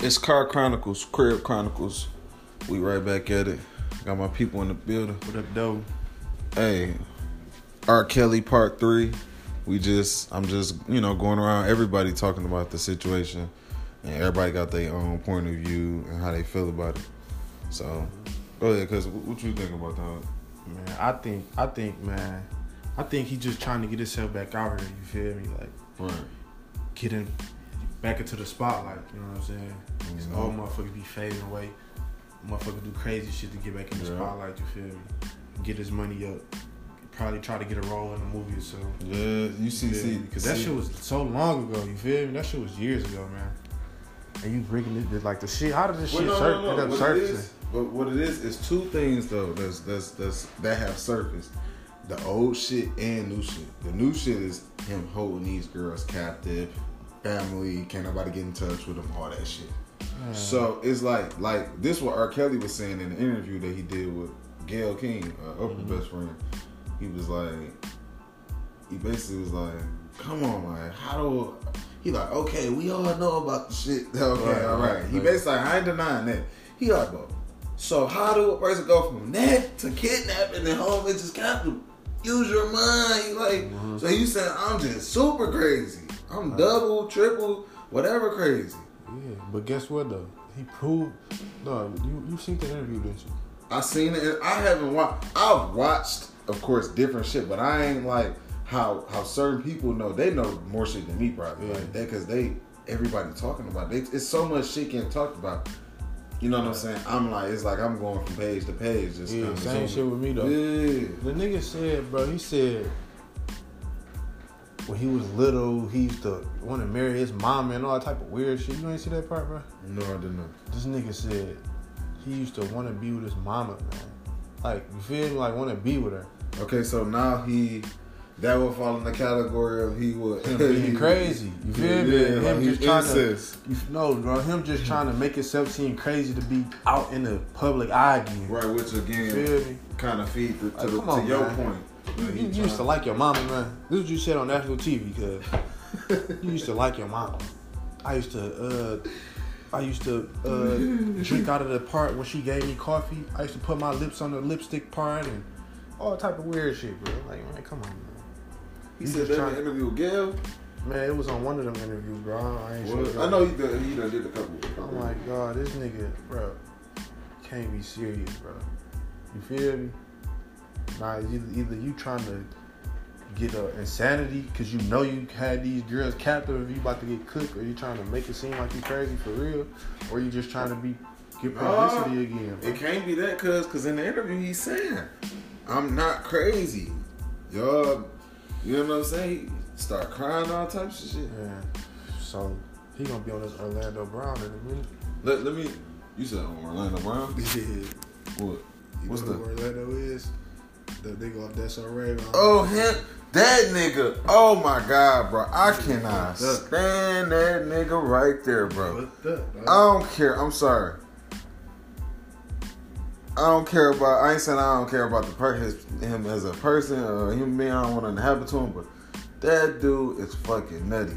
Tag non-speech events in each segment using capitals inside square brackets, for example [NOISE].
It's Car Chronicles, Crib Chronicles. We right back at it. Got my people in the building. What up, though? Hey, R. Kelly Part Three. We just, I'm just, you know, going around. Everybody talking about the situation, and everybody got their own point of view and how they feel about it. So, go ahead, cause what you think about that? Man, I think, I think, man, I think he's just trying to get himself back out here. You feel me? Like, Right. get him back into the spotlight. You know what I'm saying? Mhm. all motherfuckers be fading away. Motherfuckers do crazy shit to get back in the Yeah. spotlight. You feel me? Get his money up. Probably try to get a role in a movie or so. Yeah, you see, see, because that shit was so long ago. You feel me? That shit was years ago, man. And you bringing it like the shit. How did this Well, shit no, sur- no, no. What surfacing? is, but what it is is two things though. That's that's that's that have surfaced. The old shit and new shit. The new shit is him holding these girls captive, family, can't nobody get in touch with him, all that shit. So it's like like this what R. Kelly was saying in the interview that he did with Gayle King, uh, Oprah's Mm-hmm. best friend. He was like, he basically was like, "Come on, man, how do?" He like, "Okay, we all know about the shit. [LAUGHS] Okay, Right, all right." right, He basically, like, I ain't denying that. He like, "But so how do a person go from that to kidnapping and home just captive? Use your mind." He like, Mm-hmm. so you saying I'm just super crazy? I'm double, triple, whatever crazy. Yeah, but guess what though? He proved. No, you you seen the interview, didn't you? I seen it. And I haven't watched. I've watched, of course, different shit, but I ain't like how how certain people know. They know more shit than me, probably Yeah. like that, because they everybody talking about. It. It's so much shit getting talked about. You know what I'm saying? I'm like, it's like I'm going from page to page. Just Yeah, same shit with me though. Yeah. The nigga said, bro, he said when he was little, he used to want to marry his mom and all that type of weird shit. You ain't see that part, bro? No, I didn't know. This nigga said he used to want to be with his mama, man. Like, you feel me? Like, want to be with her. Okay, so now he. That would fall in the category of he would Him being [LAUGHS] crazy. You feel Yeah, me? yeah, him like just trying incest. to. You, no, bro. Him just trying to make himself seem crazy to be out in the public eye again. Right, which again kind of feed to, to, Like, the, come to on, your point. You, Like, he you used to like your mama, man. This is what you said on national TV, cause you used to like your mama. I used to, uh, I used to uh, drink out of the part when she gave me coffee. I used to put my lips on the lipstick part and all type of weird shit, bro. Like, man, come on, man. He You said that in the interview with Gayle. Man, it was on one of them interviews, bro. I ain't Well, sure. I know he. He done did a couple. I'm like, God, this nigga, bro, can't be serious, bro. You feel me? Nah, either, either you trying to get a insanity because you know you had these girls captive you about to get cooked, or you trying to make it seem like you crazy for real, or you just trying to be get publicity again. bro. It can't be that, cause, cause in the interview he's saying, "I'm not crazy." Y'all, you know what I'm saying? He start crying all types of shit. Yeah. So he gonna be on this Orlando Brown in a minute. Let, let me. You said Orlando Brown. [LAUGHS] Yeah. What? You What's know who Orlando is? The nigga off Alright. Oh him, that nigga. Oh my god, bro. I cannot stand that nigga right there, bro. I don't care. I'm sorry. I don't care about. I ain't saying I don't care about the per his, him as a person or human being. I don't want to happen to him, but that dude is fucking nutty.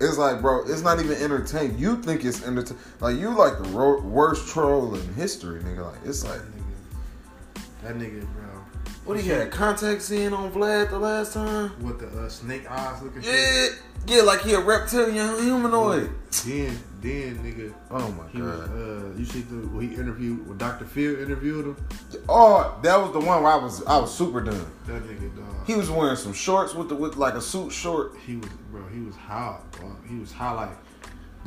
It's like, bro, it's not even entertaining. You think it's entertaining? Like you like the ro- worst troll in history, nigga. Like it's like, that nigga, that nigga, bro. What he had contacts in on Vlad the last time? With the uh, snake eyes looking Yeah, shit. yeah, like he a reptilian humanoid. Then, then, nigga, Oh my he was. god. Uh, you see the when he interviewed when Dr. Phil interviewed him. Oh, that was the one where I was I was super done. That nigga, dog. He was wearing some shorts with the with like a suit short. he was, bro. He was hot, bro. He was hot like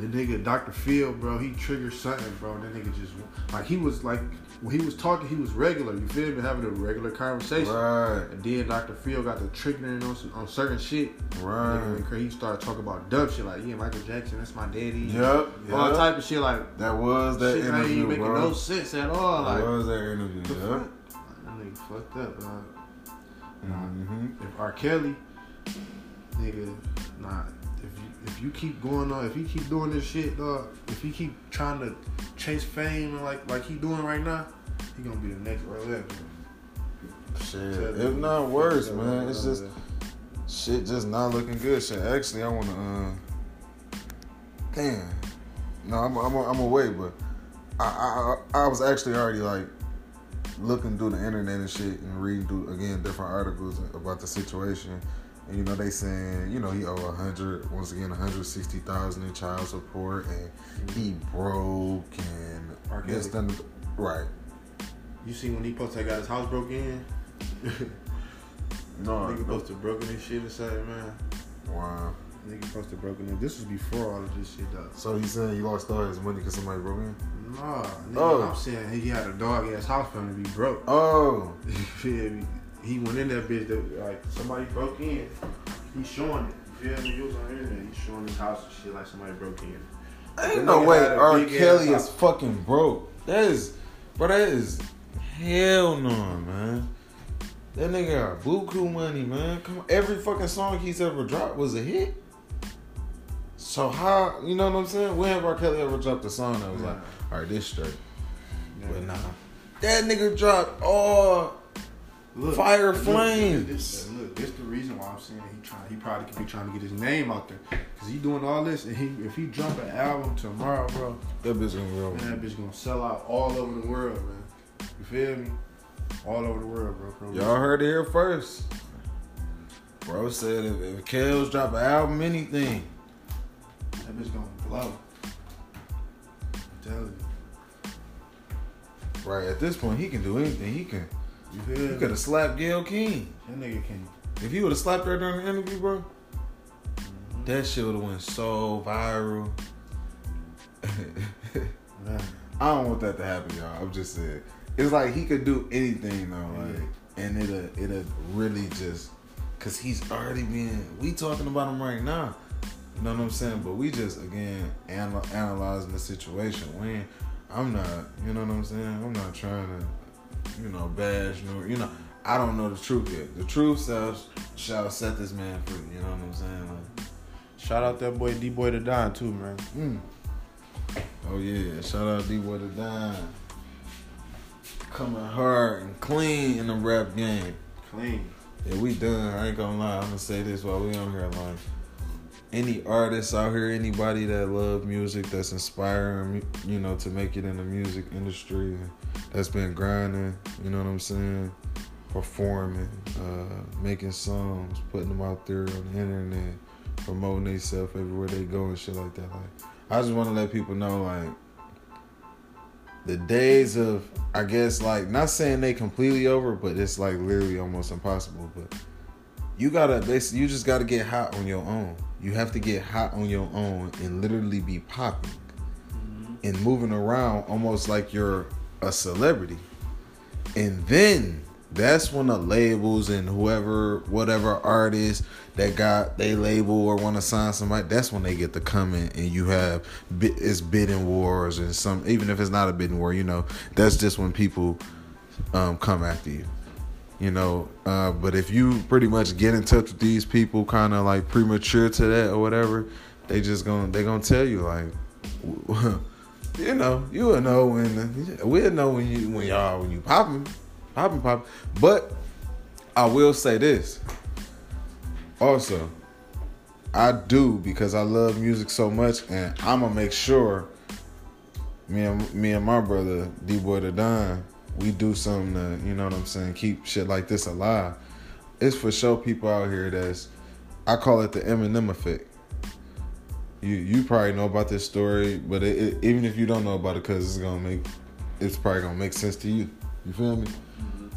the nigga Dr. Phil, bro. He triggered something, bro. That nigga just like he was like when he was talking, he was regular. You feel me? Having a regular conversation. Right, And then Dr. Phil got the triggering on some, on certain shit. right. Nigga crazy. He started talking about dumb shit like, yeah, Michael Jackson, that's my daddy. Yep, All yep. type of shit like That was that shit that ain't interview, making bro. no sense at all. that Like, was that interview. the Yeah. fuck? That nigga fucked up, dog. Mm-hmm. If R. Kelly, nigga, nah. If you keep going on, if he keep doing this shit, dog. If he keep trying to chase fame and like like he doing right now, he gonna be the next Orlando. Shit, if not worse, man. It's just shit, just not looking good. Shit, actually, I wanna. Uh, damn, No, I'm I'm I'm away, but I, I I was actually already like looking through the internet and shit and reading through again different articles about the situation. And you know they saying you know he owe a hundred once again 160,000 in child support and he broke and R. gets Kelly. done right. You see when he posted, got his house broke in. [LAUGHS] No, Nigga no. posted broken and shit inside, man. Wow. Nigga posted broken in. This was before all of this shit, though. So he's saying he lost all his money because somebody broke in. Nah, nigga, Oh. I'm saying he had a dog ass house for him to be broke. Oh, [LAUGHS] You feel me? He went in that bitch that like somebody broke in. He's showing it. You feel me? He was on the internet. He's showing his house and shit like somebody broke in. ain't no way R. Kelly is fucking broke. That is, bro. That is hell no, man. That nigga got buku money, man. Come on, every fucking song he's ever dropped was a hit. So how you know what I'm saying? When have R. Kelly ever dropped a song that was like, all right, this straight? But nah, that nigga dropped all Look, Fire look, flames. This, look, this is the reason why I'm saying he trying. He probably could be trying to get his name out there because he doing all this. And he, if he drop an album tomorrow, bro, that bitch gonna go. man, that bitch gonna sell out all over the world, man. You feel me? All over the world, bro. bro. Y'all heard it here first. Bro said if, if Kels drop an album, anything, that bitch gonna blow. I'm telling you. right at this point, he can do anything. He can. You could have slapped Gayle King. That nigga can. If he would have slapped her during the interview, bro, mm-hmm. that shit would have went so viral. [LAUGHS] I don't want that to happen, y'all. I'm just saying. It's like he could do anything though, like, and it'll it'll really just, cause he's already been. We talking about him right now. You know what I'm saying? But we just again anal- analyzing the situation. When I'm not, you know what I'm saying? I'm not trying to, you know, bash nor you know. I don't know the truth yet. The truth shall shall set this man free. You know what I'm saying? Like, Shout out that boy D Boy to Don too, man. Mm. Oh yeah, shout out D Boy the Dime. Coming hard and clean in the rap game. Clean. Yeah, we done. I ain't gonna lie. I'm gonna say this while we on here. Like, any artists out here, anybody that love music, that's inspiring, you know, to make it in the music industry, that's been grinding. You know what I'm saying? Performing, uh, making songs, putting them out there on the internet, promoting themselves everywhere they go and shit like that. Like, I just want to let people know, like, the days of, I guess, like, not saying they completely over, but it's like literally almost impossible. But you gotta basically, you just gotta get hot on your own. You have to get hot on your own and literally be popping and moving around almost like you're a celebrity. And then that's when the labels and whoever, whatever artist that got they label or want to sign somebody, that's when they get to come in and you have it's bidding wars and some even if it's not a bidding war, you know, that's just when people um, come after you. You know, uh, but if you pretty much get in touch with these people, kind of like premature to that or whatever, they just gonna they gonna tell you like, [LAUGHS] you know, you will know when we'll know when you when y'all when you popping, popping, popping. But I will say this. Also, I do because I love music so much, and I'm gonna make sure me and me and my brother D Boy the Don, we do something to you know what I'm saying, keep shit like this alive. It's for sure people out here that's I call it the Eminem effect. You you probably know about this story, but it, it, even if you don't know about it, cause it's gonna make it's probably gonna make sense to you. You feel me? Mm-hmm.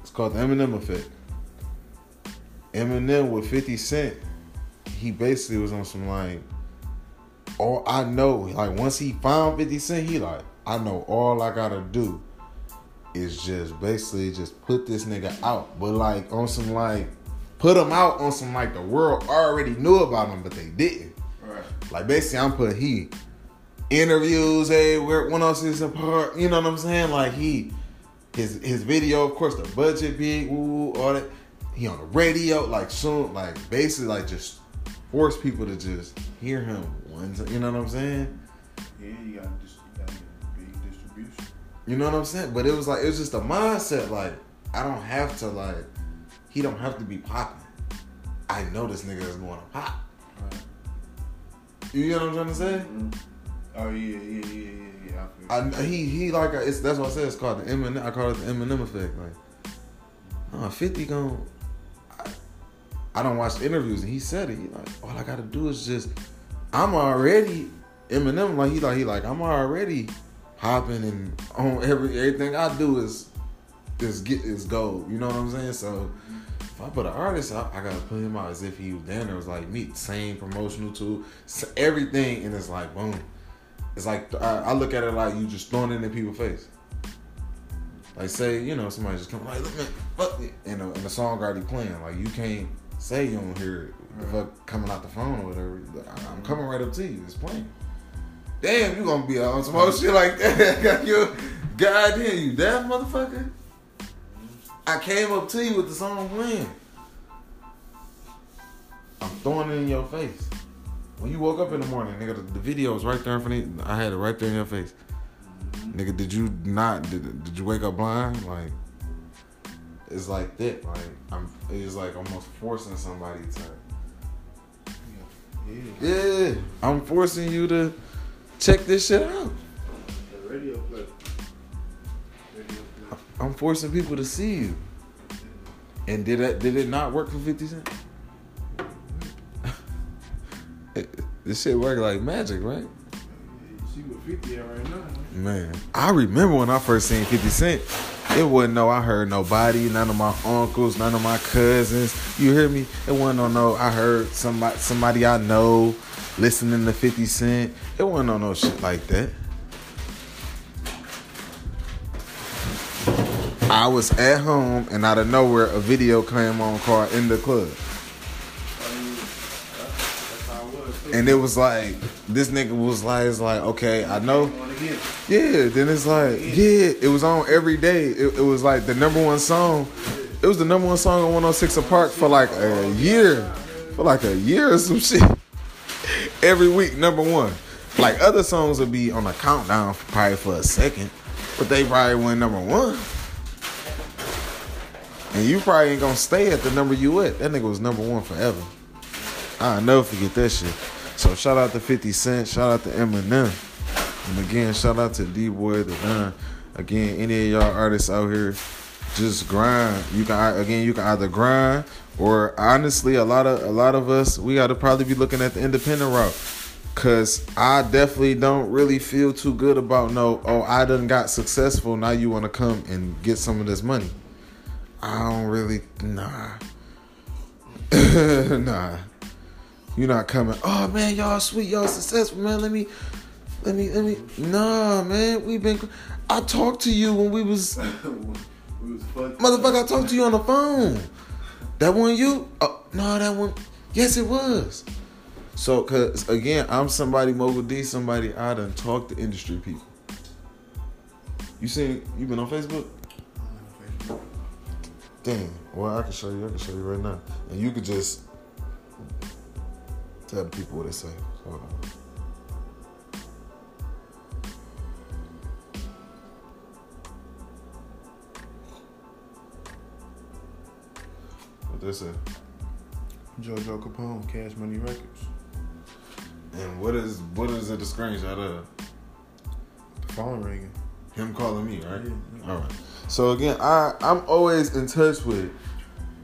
It's called the Eminem effect. Eminem with 50 Cent, he basically was on some like, all I know, like once he found 50 Cent, he like, I know all I gotta do is just basically just put this nigga out. But like on some like, put him out on some like the world already knew about him, but they didn't. Right. Like basically, I'm putting he interviews. Hey, where one else is apart. You know what I'm saying? Like he, his his video. Of course, the budget big. Woo, all that. He on the radio. Like soon, like basically, like just force people to just hear him. Time, you know what I'm saying? Yeah, you got You know what I'm saying? But it was like it was just a mindset. Like I don't have to like. He don't have to be popping. I know this nigga is going to pop. Right. You get what I'm trying to say? Mm-hmm. Oh yeah, yeah, yeah, yeah, yeah. I I, he he like uh, it's that's what I said. It's called the Eminem. I call it the Eminem effect. Like, no, Fifty gon' I, I don't watch interviews and he said it. He like, all I gotta do is just, I'm already Eminem. Like he like he like I'm already hopping and on every everything I do is is get is gold. You know what I'm saying? So. If I put an artist out, I gotta put him out as if he was down there. It was like me, same promotional tool, everything, and it's like boom. It's like I, I look at it like you just throwing it in people's face. Like say, you know, somebody just come like, look man, fuck it, and the, and the song already playing. Like you can't say you don't hear it, the fuck coming out the phone or whatever. I'm coming right up to you. It's playing. Damn, you gonna be on some more shit like that? [LAUGHS] Got you, goddamn, you deaf motherfucker. I came up to you with the song playing. I'm throwing it in your face. When you woke up in the morning, nigga, the, the video was right there in front of you. I had it right there in your face. Nigga, did you not? Did, did you wake up blind? Like, it's like that. Like, I'm. It's like almost forcing somebody to. yeah. Yeah, I'm forcing you to check this shit out. The radio. Radio. I'm forcing people to see you. And did that? Did it not work for Fifty Cent? [LAUGHS] this shit worked like magic, right? You see what 50 at right now. Man, I remember when I first seen 50 Cent. It wasn't no, I heard nobody, none of my uncles, none of my cousins. You hear me? It wasn't no, no, I heard somebody, somebody I know listening to 50 Cent. It wasn't no, no shit like that. I was at home and out of nowhere a video came on called In the Club. And it was like, this nigga was like, it's like, okay, I know. Yeah, then it's like, yeah, it was on every day. It, it was like the number one song. It was the number one song on 106 & Park for like a year. For like a year or some [LAUGHS] shit. Every week, number one. Like other songs would be on a countdown for probably for a second, but they probably went number one. And you probably ain't gonna stay at the number you at. That nigga was number one forever. I'll never forget that shit. So shout out to 50 Cent, shout out to Eminem. And again, shout out to D Boy the Don. Again, any of y'all artists out here, just grind. You can again, you can either grind or honestly, a lot of a lot of us, we got to probably be looking at the independent route. Cause I definitely don't really feel too good about no. Oh, I done got successful. Now you want to come and get some of this money. I don't really nah. [LAUGHS] nah. You're not coming. Oh man, y'all sweet, y'all successful, man. Let me, let me, let me. Nah, man, we've been. I talked to you when we was, [LAUGHS] we was motherfucker. I talked to you on the phone. That one you? Oh no, that one. Yes, it was. So, cause again, I'm somebody, Mogul D, somebody I done talked to industry people. You seen? You been on Facebook? I'm on Facebook? Damn. Well, I can show you. I can show you right now, and you could just tell the people what they say. Hold on. What they say? JoJo Capone, Cash Money Records. And what is what is it the screenshot of? The phone ringing. Him calling me, right? Yeah, yeah. All right. So again, I I'm always in touch with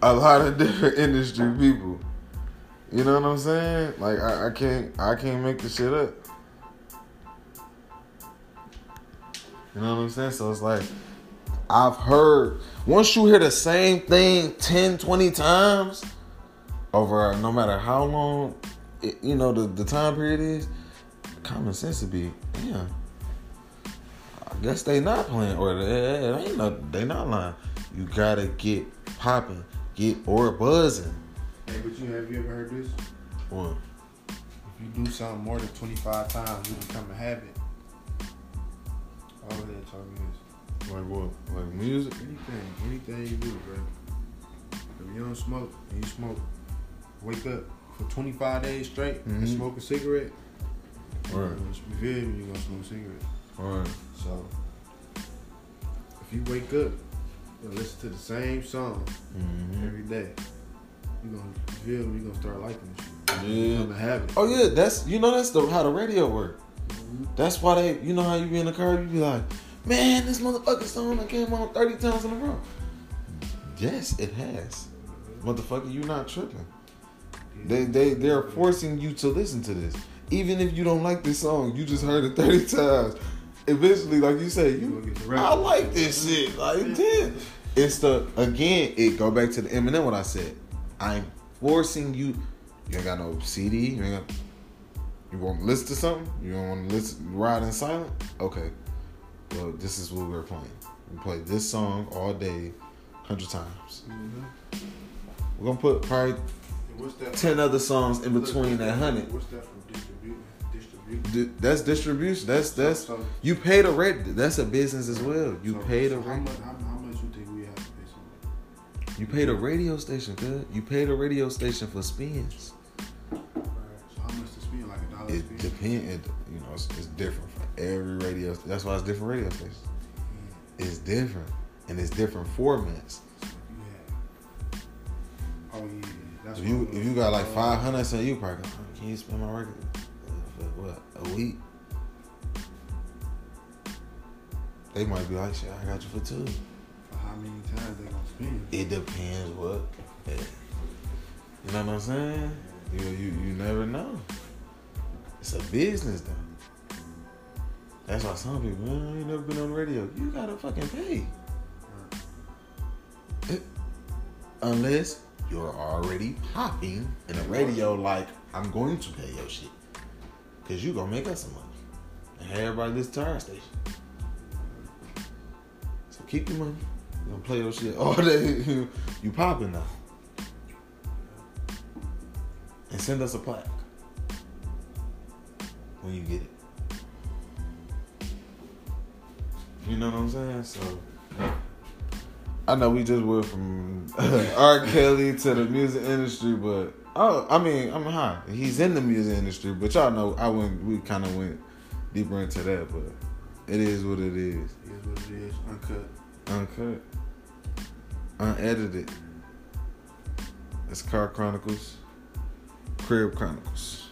a lot of [LAUGHS] different industry people. You know what I'm saying? Like I, I can't I can't make the shit up. You know what I'm saying? So it's like I've heard once you hear the same thing 10, 20 times over no matter how long it, you know the, the time period is, common sense would be, damn. I guess they not playing or they ain't no, they not lying. You gotta get popping, get or buzzing. Hey, but you have you ever heard this? One. If you do something more than 25 times, you become a habit. All of that talking is Like what? Like music? anything, anything you do, bro. If you don't smoke and you smoke, wake up for 25 days straight and Mhm. smoke a cigarette. Right. You feel me? You're gonna smoke a cigarette. Right. So if you wake up and listen to the same song Mm-hmm. every day, you gonna feel me? You gonna start liking this shit. Yeah. Become a habit. Oh yeah, that's you know that's the how the radio work. Mm-hmm. That's why they, you know how you be in the car, you be like, man, this motherfucking song that came on 30 times in a row. Yes, it has. Motherfucker, you not tripping. They they they're forcing you to listen to this. Even if you don't like this song, you just heard it 30 times. Eventually, like you say, You you gonna get the rap. I like this shit. Like damn. It's the again, it go back to the Eminem what I said. I'm forcing you you ain't got no CD, you ain't got you want to listen to something? You don't want to listen ride in silent? Okay. Well, this is what we're playing. We play this song all day, hundred times. Mhm. We're gonna put probably And What's that? ten other songs in between that hundred. What's that from distributing? Distributing. D- That's distribution. That's that's So- you pay the rent. That's a business as well. You so- pay the so how rent. much, how, how much You paid a radio station, good. You paid a radio station for spins. So how much to spend? Like a dollar It depends. You know, it's, it's different for every radio. That's why it's different radio stations. Mm-hmm. It's different, and it's different formats. So you have. Oh yeah, that's If you if you got like five hundred, so you probably can you spend my record for what a week? They might be like, shit, I got you for two. How many times they gonna spend? It depends what. eh, You know what I'm saying? You you you never know. It's a business though. That's why some people, man, you never been on the radio. You gotta fucking pay. Unless you're already popping in the radio, like I'm going to pay your shit, cause you gonna make us some money, and have everybody listen to our station. So keep your money. You gonna play your shit all day. [LAUGHS] you popping now, and send us a plaque when you get it. You know what I'm saying? So. I know we just went from [LAUGHS] R. Kelly to the music industry, but oh, I mean, I'm high. He's in the music industry, but y'all know I went. We kind of went deeper into that, but it is what it is. It is what it is. Uncut. Uncut, unedited. It's Car Chronicles, Crib Chronicles.